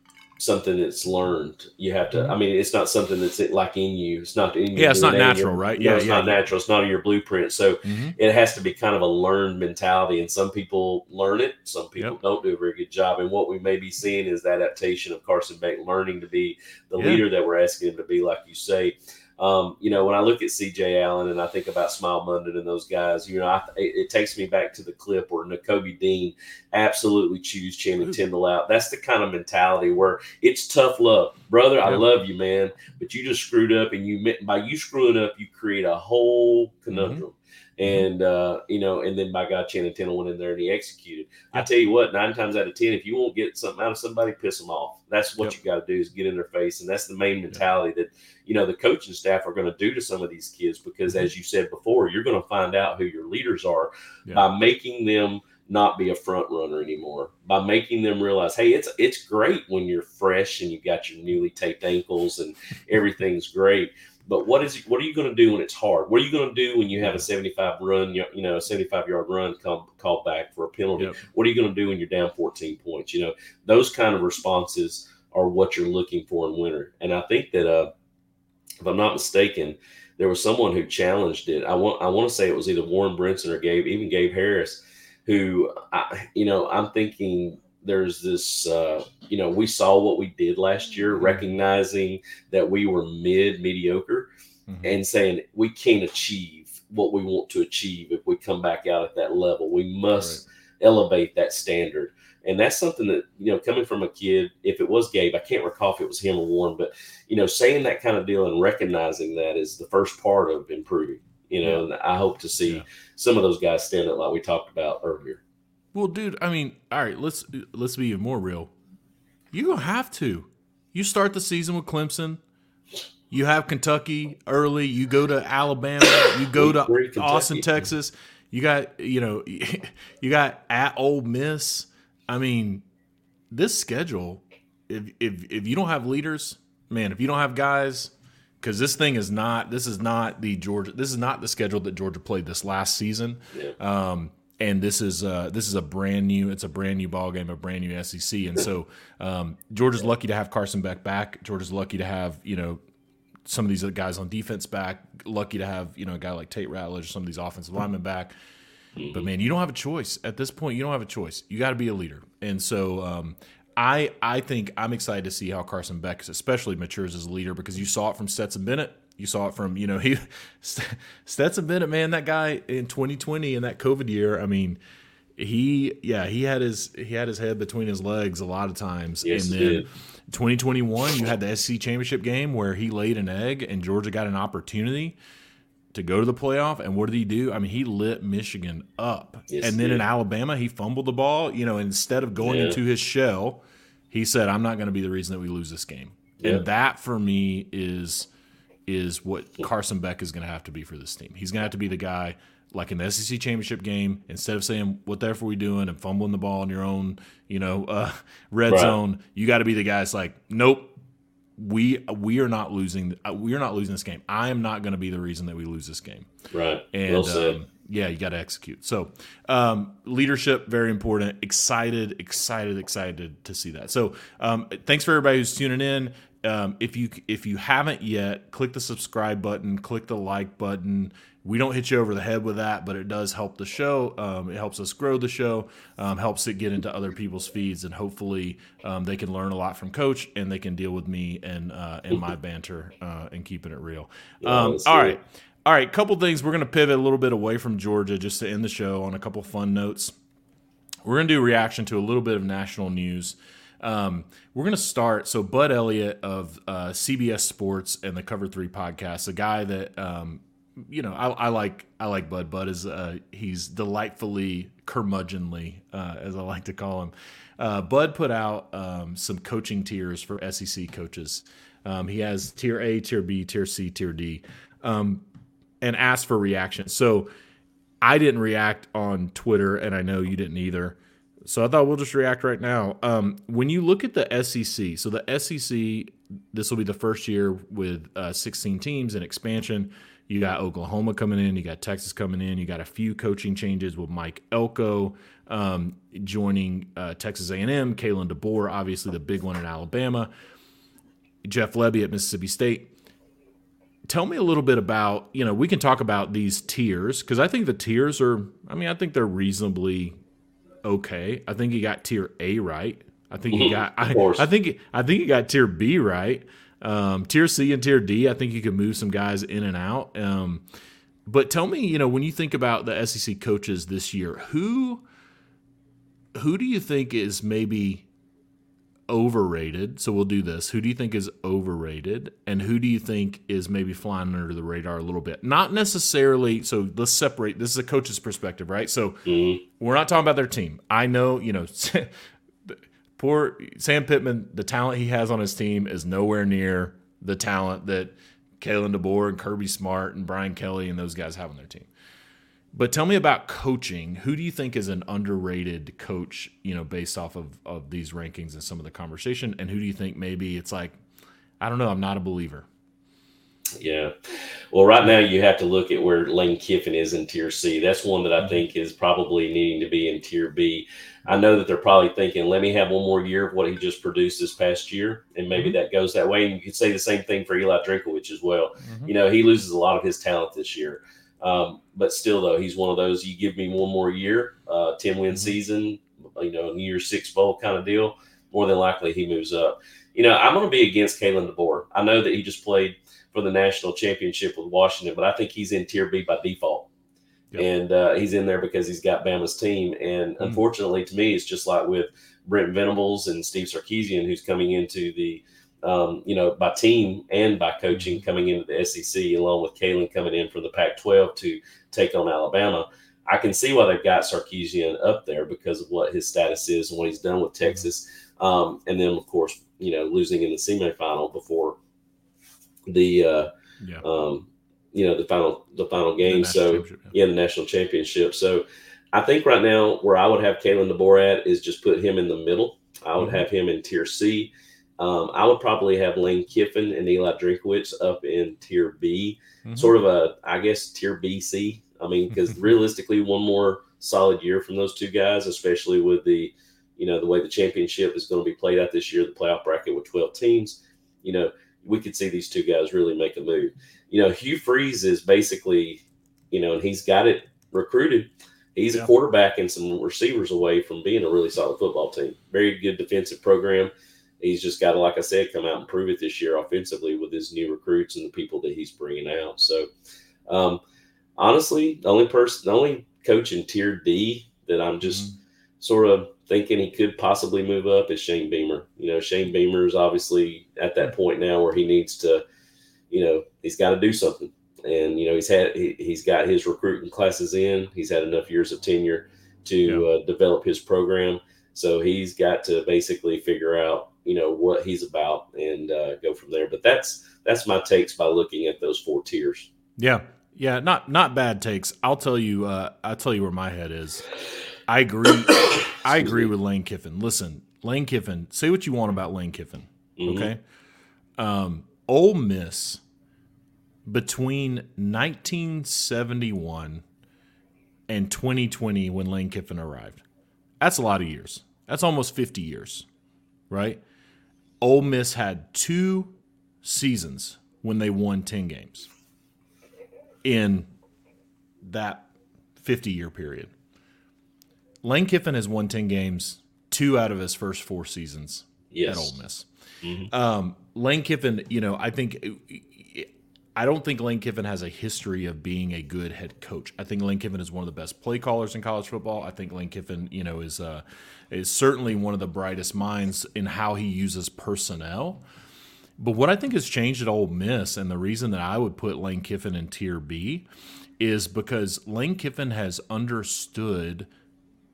something that's learned. You have to. Mm-hmm. I mean, it's not something that's like in you. It's not in Yeah, it's not natural, right? Yeah, it's yeah, not natural. It's not in your blueprint. So mm-hmm. it has to be kind of a learned mentality. And some people learn it. Some people yep. don't do a very good job. And what we may be seeing is the adaptation of Carson Beck learning to be the yeah. leader that we're asking him to be, like you say. Um, you know, when I look at CJ Allen and I think about Smael Mondon and those guys, you know, I, it, it, takes me back to the clip where Nakobe Dean absolutely chews Channing Tindall out. That's the kind of mentality where it's tough love, brother. I love you, man, but you just screwed up, and you by you screwing up, you create a whole conundrum. Mm-hmm. And uh, you know, and then by God, Channing Tindall went in there and he executed. I tell you what, nine times out of ten, if you won't get something out of somebody, piss them off. That's what yep. you got to do is get in their face, and that's the main mentality that you know the coaching staff are going to do to some of these kids because, mm-hmm. as you said before, you're going to find out who your leaders are yeah. by making them not be a front runner anymore by making them realize hey it's it's great when you're fresh and you've got your newly taped ankles and everything's great but what is what are you going to do when it's hard? What are you going to do when you have a 75 run, you know, a 75 yard run come called back for a penalty? Yep. What are you going to do when you're down 14 points? You know, those kind of responses are what you're looking for in winter. And I think that uh, if I'm not mistaken, there was someone who challenged it. I want I want to say it was either Warren Brinson or Gabe, even Gabe Harris, who I, you know I'm thinking there's this uh, you know we saw what we did last year mm-hmm. recognizing that we were mid mediocre mm-hmm. and saying we can't achieve what we want to achieve if we come back out at that level we must right. elevate that standard and that's something that you know coming from a kid if it was gabe i can't recall if it was him or warren but you know saying that kind of deal and recognizing that is the first part of improving you know yeah. and i hope to see yeah. some of those guys stand up like we talked about earlier well, dude, I mean, all right, let's let's be even more real. You don't have to. You start the season with Clemson. You have Kentucky early. You go to Alabama. You go to Austin, Texas. You got you know, you got at Ole Miss. I mean, this schedule. If if if you don't have leaders, man, if you don't have guys, because this thing is not. This is not the Georgia. This is not the schedule that Georgia played this last season. Yeah. Um, and this is uh, this is a brand new it's a brand new ball game a brand new SEC and so um, Georgia's lucky to have Carson Beck back Georgia's lucky to have you know some of these guys on defense back lucky to have you know a guy like Tate Ratledge some of these offensive linemen back but man you don't have a choice. At this point you don't have a choice. You got to be a leader. And so um, I I think I'm excited to see how Carson Beck especially matures as a leader because you saw it from Stetson Bennett. You saw it from, you know, he Stetson Bennett, man, that guy in 2020 in that COVID year. I mean, he yeah, he had his he had his head between his legs a lot of times. Yes, and then 2021, you had the SEC championship game where he laid an egg and Georgia got an opportunity to go to the playoff. And what did he do? I mean, he lit Michigan up. Yes, and then in Alabama, he fumbled the ball. You know, instead of going yeah. into his shell, he said, I'm not going to be the reason that we lose this game. Yeah. And that for me is is what Carson Beck is going to have to be for this team. He's going to have to be the guy like in the SEC championship game. Instead of saying what the f are we doing and fumbling the ball in your own, you know, uh, red right. zone, you got to be the guy that's like, nope. We we are not losing. Uh, we are not losing this game. I am not going to be the reason that we lose this game. Right. And well um, yeah, you got to execute. So um, leadership very important. Excited, excited, excited to see that. So um, thanks for everybody who's tuning in um, if you if you haven't yet, click the subscribe button, click the like button. We don't hit you over the head with that, but it does help the show. Um, it helps us grow the show, um, helps it get into other people's feeds, and hopefully um, they can learn a lot from Coach and they can deal with me and uh, and my banter uh, and keeping it real. Um, all right, all right. Couple things. We're gonna pivot a little bit away from Georgia just to end the show on a couple fun notes. We're gonna do a reaction to a little bit of national news. Um, we're going to start. So, Bud Elliott of uh, CBS Sports and the Cover Three podcast, a guy that um, you know I, I, like. I like Bud. Bud is uh, he's delightfully curmudgeonly, uh, as I like to call him. uh, Bud put out um, some coaching tiers for SEC coaches. Um, he has tier A, tier B, tier C, tier D, um, and asked for reaction. So I didn't react on Twitter, and I know you didn't either. So I thought we'll just react right now. Um, when you look at the SEC, so the SEC, this will be the first year with uh, 16 teams and expansion. You got Oklahoma coming in, you got Texas coming in, you got a few coaching changes with Mike Elko um, joining uh, Texas A&M, Kalen DeBoer, obviously the big one in Alabama, Jeff Lebby at Mississippi State. Tell me a little bit about, you know, we can talk about these tiers because I think the tiers are, I mean, I think they're reasonably okay. I think he got tier A right. I think he got. I, I, think. I think he got tier B right. Um, tier C and tier D. I think you could move some guys in and out. Um, but tell me, you know, when you think about the SEC coaches this year, who who do you think is maybe overrated? So we'll do this. Who do you think is overrated, and who do you think is maybe flying under the radar a little bit? Not necessarily. So let's separate. This is a coach's perspective, right? So mm-hmm. we're not talking about their team. I know, you know, poor Sam Pittman. The talent he has on his team is nowhere near the talent that Kalen DeBoer and Kirby Smart and Brian Kelly and those guys have on their team. But tell me about coaching. Who do you think is an underrated coach, you know, based off of, of these rankings and some of the conversation? And who do you think maybe it's like, I don't know, I'm not a believer? Yeah. Well, right now you have to look at where Lane Kiffin is in tier C. That's one that I mm-hmm. think is probably needing to be in tier B. I know that they're probably thinking, let me have one more year of what he just produced this past year, and maybe mm-hmm. that goes that way. And you could say the same thing for Eli Drinkwitz as well. Mm-hmm. You know, he loses a lot of his talent this year. Um, but still, though, he's one of those. You give me one more year, uh, ten win mm-hmm. season, you know, New Year's Six bowl kind of deal. More than likely, he moves up. You know, I'm going to be against Kalen DeBoer. I know that he just played for the national championship with Washington, but I think he's in Tier B by default. Yep. And uh, he's in there because he's got Bama's team. And mm-hmm. unfortunately, to me, it's just like with Brent Venables and Steve Sarkisian, who's coming into the um, you know, by team and by coaching mm-hmm. coming into the SEC, along with Kalen coming in from the Pac 12 to take on Alabama. I can see why they've got Sarkisian up there because of what his status is and what he's done with mm-hmm. Texas. Um, and then, of course, you know, losing in the semifinal before the, uh, yeah. um, you know, the final the final game. The so yeah, the national championship. So I think right now where I would have Kalen DeBoer at is just put him in the middle. I would mm-hmm. have him in tier C. Um, I would probably have Lane Kiffin and Eli Drinkwitz up in tier B, mm-hmm. sort of a, I guess, tier BC. I mean, because realistically, one more solid year from those two guys, especially with the, you know, the way the championship is going to be played out this year, the playoff bracket with 12 teams, you know, we could see these two guys really make a move. You know, Hugh Freeze is basically, you know, and he's got it recruited. He's yeah. a quarterback and some receivers away from being a really solid football team. Very good defensive program he's just got to, like I said, come out and prove it this year offensively with his new recruits and the people that he's bringing out. So, um, honestly, the only person, the only coach in Tier D that I'm just mm-hmm. sort of thinking he could possibly move up is Shane Beamer. You know, Shane Beamer is obviously at that point now where he needs to, you know, he's got to do something. And you know, he's had he, he's got his recruiting classes in. He's had enough years of tenure to yeah. uh, develop his program. So he's got to basically figure out you know what he's about and uh, go from there. But that's that's my takes by looking at those four tiers. Yeah, yeah, not not bad takes. I'll tell you. Uh, I'll tell you where my head is. I agree. I agree with Lane Kiffin. Listen, Lane Kiffin. Say what you want about Lane Kiffin. Mm-hmm. Okay. Um, Ole Miss between 1971 and 2020 when Lane Kiffin arrived. That's a lot of years. That's almost 50 years, right? Ole Miss had two seasons when they won 10 games in that 50 year period. Lane Kiffin has won 10 games two out of his first four seasons yes. at Ole Miss. Mm-hmm. Um, Lane Kiffin, you know, I think I don't think Lane Kiffin has a history of being a good head coach. I think Lane Kiffin is one of the best play callers in college football. I think Lane Kiffin, you know, is uh, is certainly one of the brightest minds in how he uses personnel. But what I think has changed at Ole Miss, and the reason that I would put Lane Kiffin in Tier B, is because Lane Kiffin has understood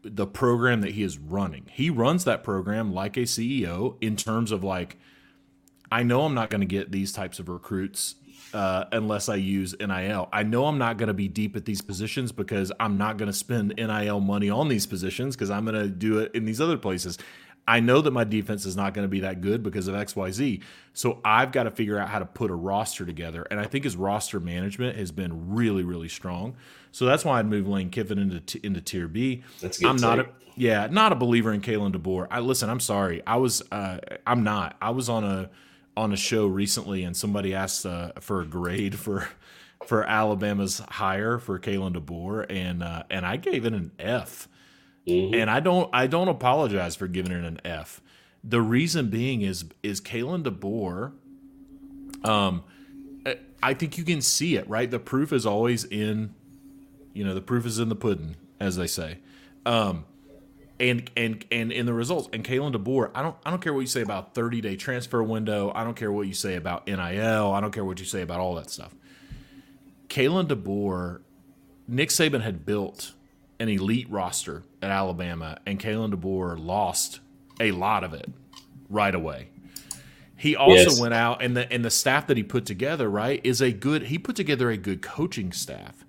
the program that he is running. He runs that program like a CEO in terms of like, I know I'm not going to get these types of recruits uh, unless I use NIL. I know I'm not going to be deep at these positions because I'm not going to spend NIL money on these positions because I'm going to do it in these other places. I know that my defense is not going to be that good because of XYZ. So I've got to figure out how to put a roster together. And I think his roster management has been really, really strong. So that's why I'd move Lane Kiffin into t- into tier B. That's. I'm not a yeah, not a believer in Kalen DeBoer. I listen, I'm sorry. I was uh, I'm not. I was on a on a show recently and somebody asked uh, for a grade for for Alabama's hire for Kalen DeBoer and uh, and I gave it an F. Mm-hmm. And I don't I don't apologize for giving it an F. The reason being is is Kalen DeBoer. Um, I think you can see it right. The proof is always in, you know, the proof is in the pudding, as they say. Um, and and and in the results. And Kalen DeBoer, I don't I don't care what you say about 30 day transfer window. I don't care what you say about NIL. I don't care what you say about all that stuff. Kalen DeBoer, Nick Saban had built an elite roster at Alabama, and Kalen DeBoer lost a lot of it right away. He also yes. went out and the and the staff that he put together, right, is a good he put together a good coaching staff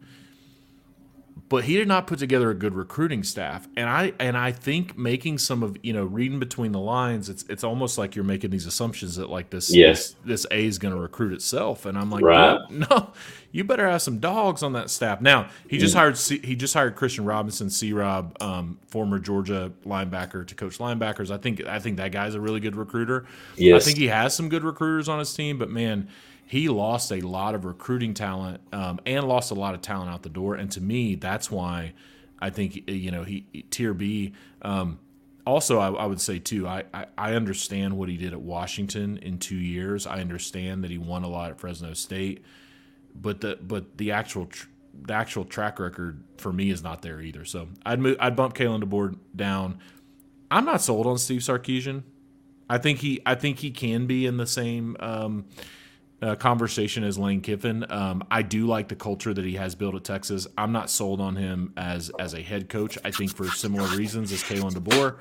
but he did not put together a good recruiting staff. And I and I think making some of you know reading between the lines, it's it's almost like you're making these assumptions that like this yes. this, this A is going to recruit itself. And I'm like, right. no, you better have some dogs on that staff. Now he just mm. hired C, he just hired Christian Robinson, C Rob, um, former Georgia linebacker to coach linebackers. I think I think that guy's a really good recruiter. Yes. I think he has some good recruiters on his team, but man he lost a lot of recruiting talent um, and lost a lot of talent out the door. And to me, that's why I think you know he tier B. Um, also, I, I, would say too, I, I, I understand what he did at Washington in two years. I understand that he won a lot at Fresno State, but the but the actual tr- the actual track record for me is not there either. So I'd move, I'd bump Kalen DeBoer down. I'm not sold on Steve Sarkisian. I think he I think he can be in the same. Um, uh, conversation as Lane Kiffin. Um, I do like the culture that he has built at Texas. I'm not sold on him as as a head coach. I think for similar reasons as Kalen DeBoer.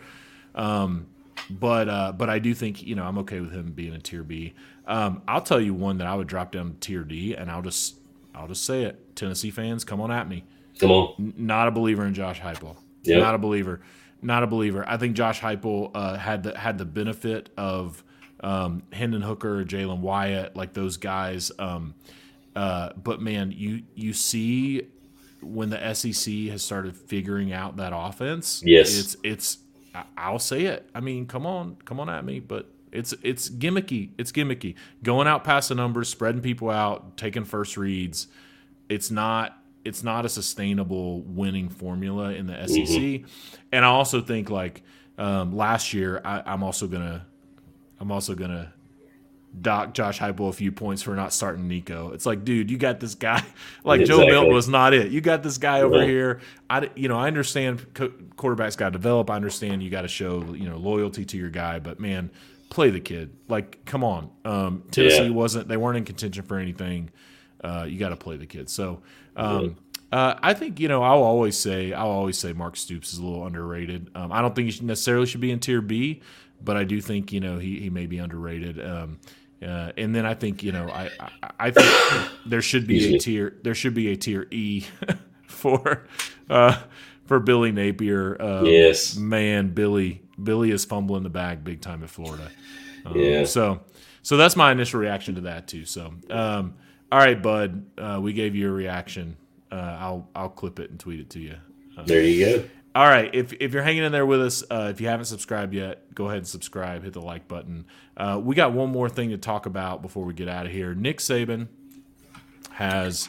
Um, but uh, but I do think you know I'm okay with him being a tier B. Um, I'll tell you one that I would drop down to tier D, and I'll just I'll just say it. Tennessee fans, come on at me. Come on. N- not a believer in Josh Heupel. Yep. Not a believer. Not a believer. I think Josh Heupel uh, had the had the benefit of um, Hendon Hooker, Jalin Hyatt, like those guys. Um, uh, but man, you you see when the SEC has started figuring out that offense. Yes, it's it's. I'll say it. I mean, come on, come on at me, but it's it's gimmicky. It's gimmicky. Going out past the numbers, spreading people out, taking first reads. It's not it's not a sustainable winning formula in the SEC. Mm-hmm. And I also think like um, last year, I, I'm also gonna I'm also gonna dock Josh Heupel a few points for not starting Nico. It's like, dude, you got this guy. Like exactly. Joe Milton was not it. You got this guy over yeah. here. I, you know, I understand co- quarterbacks got to develop. I understand you got to show you know loyalty to your guy, but man, play the kid. Like, come on. Um, Tennessee yeah. wasn't. They weren't in contention for anything. Uh, you got to play the kid. So. Um, uh, I think you know. I'll always say. I'll always say Mark Stoops is a little underrated. Um, I don't think he necessarily should be in Tier B, but I do think you know he, he may be underrated. Um, uh, and then I think you know I I, I think there should be a tier there should be a tier E for uh, for Billy Napier. Uh, yes, man, Billy Billy is fumbling the bag big time at Florida. Um, yeah. So so that's my initial reaction to that too. So um, all right, Bud, uh, we gave you a reaction. Uh, I'll I'll clip it and tweet it to you. Um, there you go. All right, if, if you're hanging in there with us, uh, if you haven't subscribed yet, go ahead and subscribe. Hit the like button. Uh, we got one more thing to talk about before we get out of here. Nick Saban has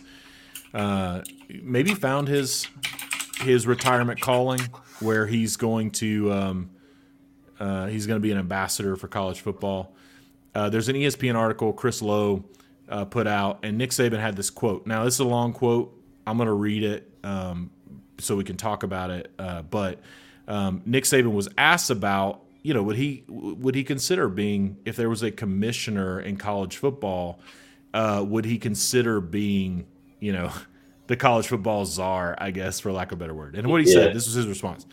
uh, maybe found his his retirement calling, where he's going to um, uh, he's going to be an ambassador for college football. Uh, there's an ESPN article Chris Low uh, put out, and Nick Saban had this quote. Now this is a long quote. I'm going to read it. Um, so we can talk about it. Uh, but um, Nick Saban was asked about, you know, would he would he consider being if there was a commissioner in college football, uh, would he consider being, you know, the college football czar, I guess, for lack of a better word? And what he yeah. said, this was his response.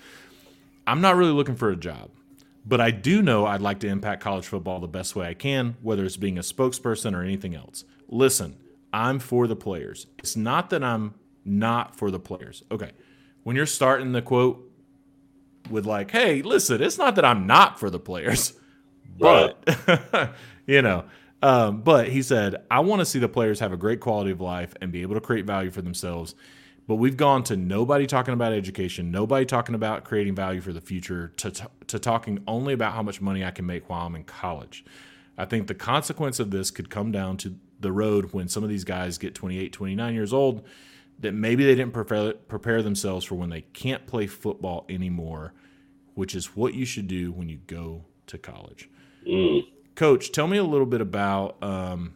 I'm not really looking for a job, but I do know I'd like to impact college football the best way I can, whether it's being a spokesperson or anything else. Listen, I'm for the players. It's not that I'm not for the players. Okay. When you're starting the quote with, like, hey, listen, it's not that I'm not for the players, but, right. you know, um, but he said, I want to see the players have a great quality of life and be able to create value for themselves. But we've gone to nobody talking about education, nobody talking about creating value for the future, to, t- to talking only about how much money I can make while I'm in college. I think the consequence of this could come down to the road when some of these guys get 28, 29 years old, that maybe they didn't prepare, prepare themselves for when they can't play football anymore, which is what you should do when you go to college. Mm. Coach, tell me a little bit about, um,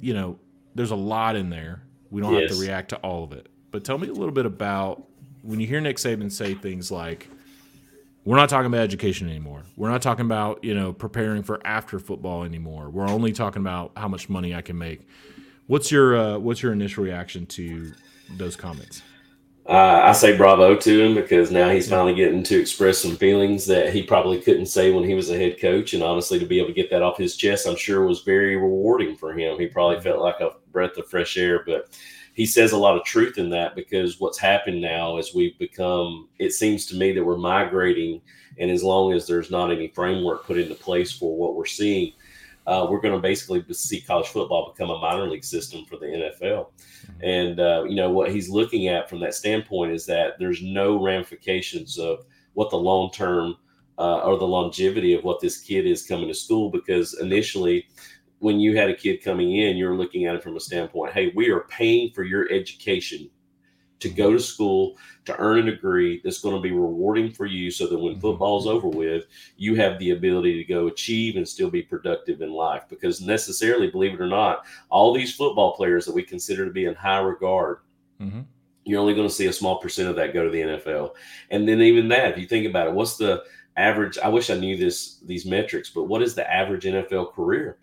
you know, there's a lot in there. We don't yes. have to react to all of it. But tell me a little bit about when you hear Nick Saban say things like, we're not talking about education anymore. We're not talking about, you know, preparing for after football anymore. We're only talking about how much money I can make. What's your uh, what's your initial reaction to those comments? Uh, I say bravo to him because now he's finally getting to express some feelings that he probably couldn't say when he was a head coach. And honestly, to be able to get that off his chest, I'm sure was very rewarding for him. He probably felt like a breath of fresh air. But he says a lot of truth in that because what's happened now is we've become, it seems to me that we're migrating. And as long as there's not any framework put into place for what we're seeing, uh, we're going to basically see college football become a minor league system for the NFL. Mm-hmm. And, uh, you know, what he's looking at from that standpoint is that there's no ramifications of what the long term uh, or the longevity of what this kid is coming to school because initially, when you had a kid coming in, you're looking at it from a standpoint hey, we are paying for your education to go to school to earn a degree that's going to be rewarding for you so that when mm-hmm. football's over with you have the ability to go achieve and still be productive in life because necessarily believe it or not all these football players that we consider to be in high regard mm-hmm. you're only going to see a small percent of that go to the nfl and then even that if you think about it what's the average i wish i knew this these metrics but what is the average nfl career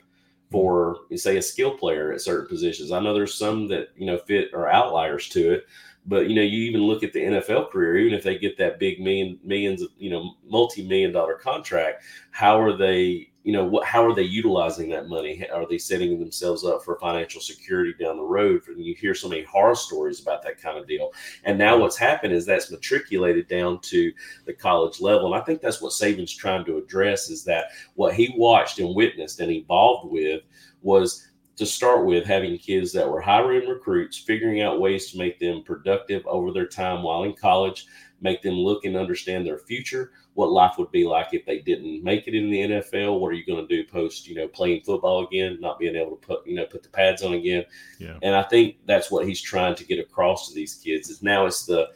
for say a skill player at certain positions. I know there's some that you know fit or outliers to it, but you know, you even look at the NFL career, even if they get that big million millions of you know multi-million dollar contract, how are they, you know, what how are they utilizing that money? Are they setting themselves up for financial security down the road? And you hear so many horror stories about that kind of deal. And now what's happened is that's matriculated down to the college level. And I think that's what Saban's trying to address is that what he watched and witnessed and evolved with was to start with having kids that were high end recruits, figuring out ways to make them productive over their time while in college, make them look and understand their future, what life would be like if they didn't make it in the NFL. What are you going to do post, you know, playing football again, not being able to put, you know, put the pads on again. Yeah. And I think that's what he's trying to get across to these kids is now it's the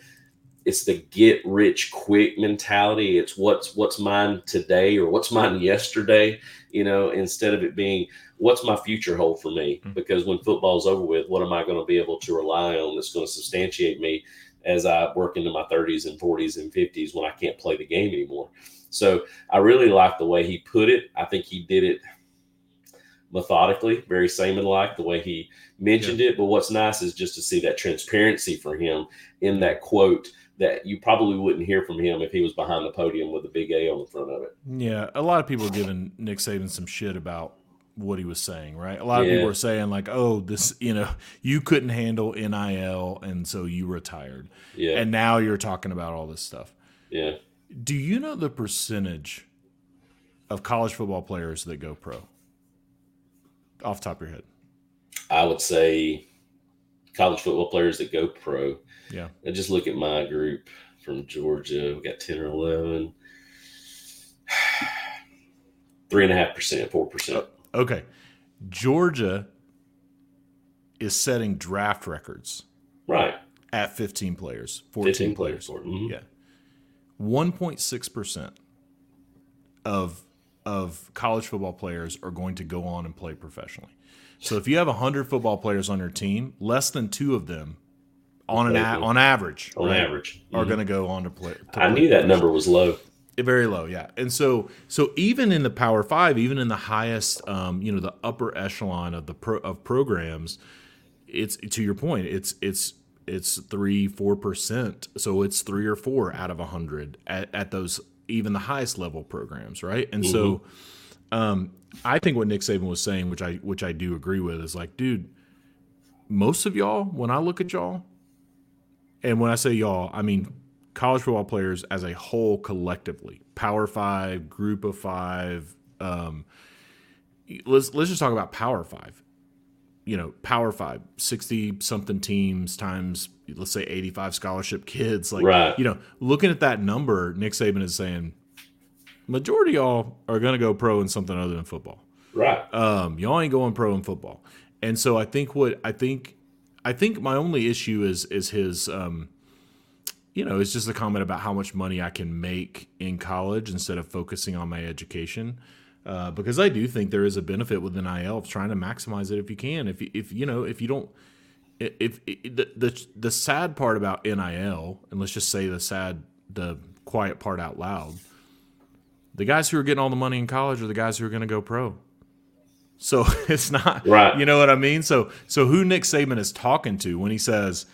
it's the get rich quick mentality. It's what's what's mine today or what's mine yesterday, you know, instead of it being what's my future hold for me? Mm-hmm. Because when football's over with, what am I going to be able to rely on that's going to substantiate me as I work into my 30s and 40s and 50s when I can't play the game anymore? So I really like the way he put it. I think he did it methodically, very Saban like the way he mentioned yeah. it. But what's nice is just to see that transparency for him in that quote that you probably wouldn't hear from him if he was behind the podium with a big A on the front of it. Yeah, a lot of people are giving Nick Saban some shit about what he was saying, right? A lot of people were saying like, "Oh, this, you know, you couldn't handle NIL and so you retired." Yeah. And now you're talking about all this stuff. Yeah. Do you know the percentage of college football players that go pro? Off top of your head. I would say college football players that go pro. Yeah. And just look at my group from Georgia. We got 10 or 11. Three and a half percent, four percent. Uh, Okay. Georgia is setting draft records. Right. At 15 players, 14 15 players. Mm-hmm. Yeah. 1.6% of of college football players are going to go on and play professionally. So if you have 100 football players on your team, less than 2 of them on an a- on average, on right, average are mm-hmm. going to go on to play. To I knew that number was low. Very low, yeah. And so, so even in the Power Five, even in the highest, um, you know, the upper echelon of the pro, of programs, it's to your point, it's it's it's three four percent. So it's three or four out of a hundred at, at those even the highest level programs, right? And mm-hmm. so, um, I think what Nick Saban was saying, which I which I do agree with, is like, dude, most of y'all, when I look at y'all, and when I say y'all, I mean college football players as a whole collectively, Power Five, Group of Five. Um, let's let's just talk about Power Five. You know, Power Five, sixty something teams times let's say eighty five scholarship kids. Like, right. you know, looking at that number, Nick Saban is saying majority y'all are going to go pro in something other than football. Right. Um, y'all ain't going pro in football. And so I think what I think I think my only issue is is his um, you know, it's just a comment about how much money I can make in college instead of focusing on my education. Uh, because I do think there is a benefit with NIL of trying to maximize it if you can. If if you know if you don't, if, if the, the the sad part about NIL, and let's just say the sad the quiet part out loud, the guys who are getting all the money in college are the guys who are going to go pro. So it's not right. You know what I mean? So so who Nick Saban is talking to when he says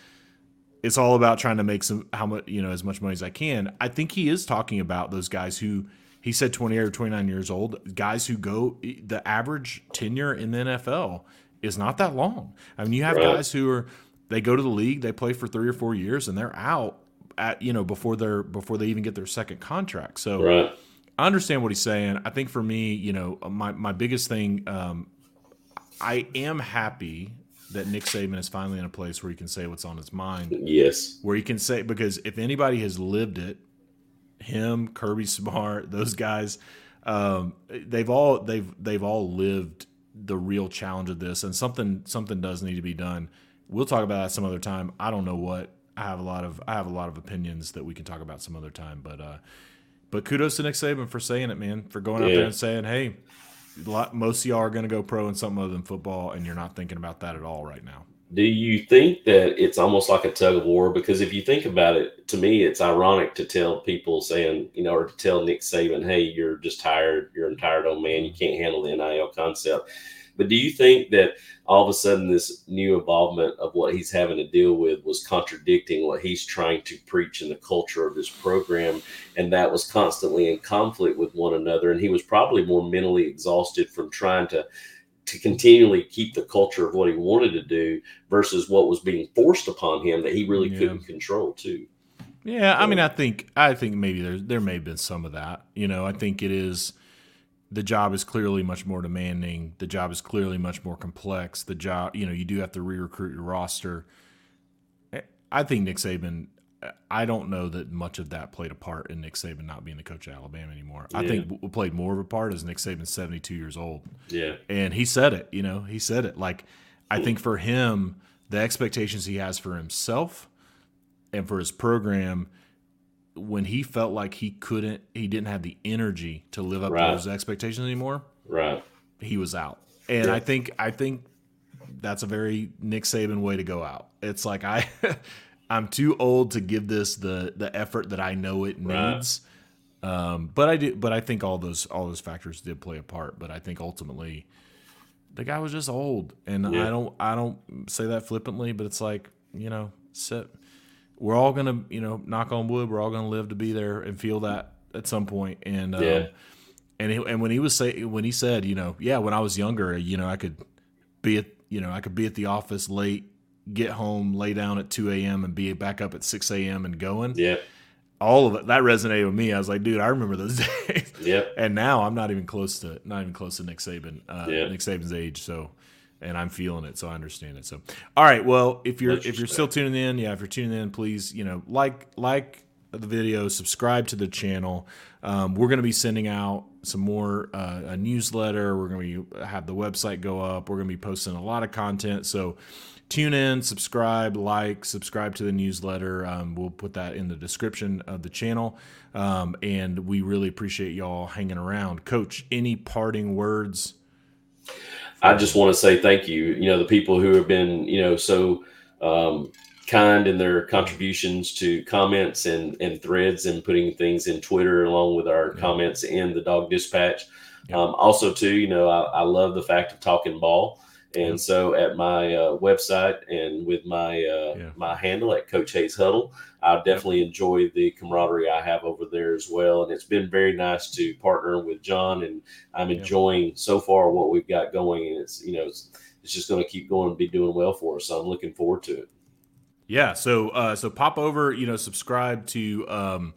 it's all about trying to make some how much you know as much money as I can. I think he is talking about those guys who he said 28 or 29 years old, guys who go the average tenure in the NFL is not that long. I mean, you have right. guys who are they go to the league, they play for 3 or 4 years and they're out at you know before they're before they even get their second contract. So right. I understand what he's saying. I think for me, you know, my my biggest thing um, I am happy that Nick Saban is finally in a place where he can say what's on his mind. Yes. Where he can say because if anybody has lived it, him, Kirby Smart, those guys, um, they've all they've they've all lived the real challenge of this, and something something does need to be done. We'll talk about that some other time. I don't know what. I have a lot of I have a lot of opinions that we can talk about some other time, but uh, but kudos to Nick Saban for saying it, man, for going out there and saying, "Hey, most of y'all are going to go pro in something other than football, and you're not thinking about that at all right now. Do you think that it's almost like a tug of war? Because if you think about it, to me, it's ironic to tell people saying, you know, or to tell Nick Saban, hey, you're just tired, you're a tired old man, you can't handle the NIL concept. But do you think that all of a sudden this new involvement of what he's having to deal with was contradicting what he's trying to preach in the culture of this program, and that was constantly in conflict with one another, and he was probably more mentally exhausted from trying to to continually keep the culture of what he wanted to do versus what was being forced upon him that he really yeah. couldn't control too. Yeah, I mean, I think I think maybe there there may have been some of that. You know, I think it is the job is clearly much more demanding. The job is clearly much more complex. The job, you know, you do have to re-recruit your roster. I think Nick Saban. I don't know that much of that played a part in Nick Saban not being the coach of Alabama anymore. Yeah. I think played more of a part as Nick Saban's 72 years old. Yeah. And he said it, you know, he said it. Like, I think for him, the expectations he has for himself and for his program when he felt like he couldn't, he didn't have the energy to live up right. to those expectations anymore. Right. He was out, and yeah. I think I think that's a very Nick Saban way to go out. It's like I, I'm too old to give this the the effort that I know it needs. Right. Um, but I do, but I think all those all those factors did play a part. But I think ultimately, the guy was just old, and yeah. I don't I don't say that flippantly, but it's like you know, sit we're all gonna, you know, knock on wood, we're all gonna live to be there and feel that at some point. And um, yeah. and he, and when he was say when he said, you know, yeah, when I was younger, you know, I could be at you know I could be at the office late, get home, lay down at two a.m. and be back up at six a.m. and going. Yeah. All of it that resonated with me. I was like, dude, I remember those days. Yeah. And now I'm not even close to not even close to Nick Saban, uh, yeah. Nick Saban's age. So and I'm feeling it, so I understand it. So, all right, well, if you're if you're still tuning in, yeah, if you're tuning in, please, you know, like like the video, subscribe to the channel. Um, we're going to be sending out some more uh, a newsletter. We're going to have the website go up. We're going to be posting a lot of content. So tune in, subscribe, like, subscribe to the newsletter. Um, we'll put that in the description of the channel. Um, and we really appreciate y'all hanging around. Coach, any parting words? I just want to say thank you. You know, the people who have been, you know, so um, kind in their contributions to comments and, and threads and putting things in Twitter along with our yeah. comments in the Dawg Dispatch. Yeah. Um, also, too, you know, I, I, love the fact of talking ball And so at my uh, website and with my uh, yeah. my handle at Coach Hayes Huddle, I definitely enjoy the camaraderie I have over there as well. And it's been very nice to partner with Jon, and I'm enjoying yeah. so far what we've got going. And it's you know it's, it's just going to keep going and be doing well for us. So I'm looking forward to it. Yeah. So uh, so pop over, you know, subscribe to. Um,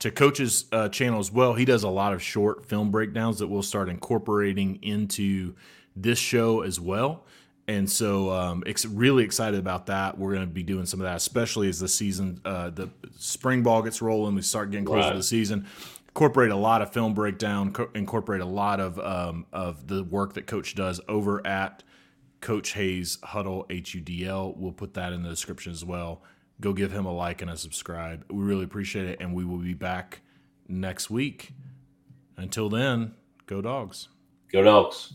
to coach's uh, channel as well. He does a lot of short film breakdowns that we'll start incorporating into this show as well. And so, um, ex- really excited about that. We're going to be doing some of that, especially as the season, uh, the spring ball gets rolling. We start getting closer right. to the season. Incorporate a lot of film breakdown. Co- incorporate a lot of um, of the work that Coach does over at Coach Hayes Huddle H U D L. We'll put that in the description as well. Go give him a like and a subscribe. We really appreciate it, and we will be back next week. Until then, go dogs. Go dogs.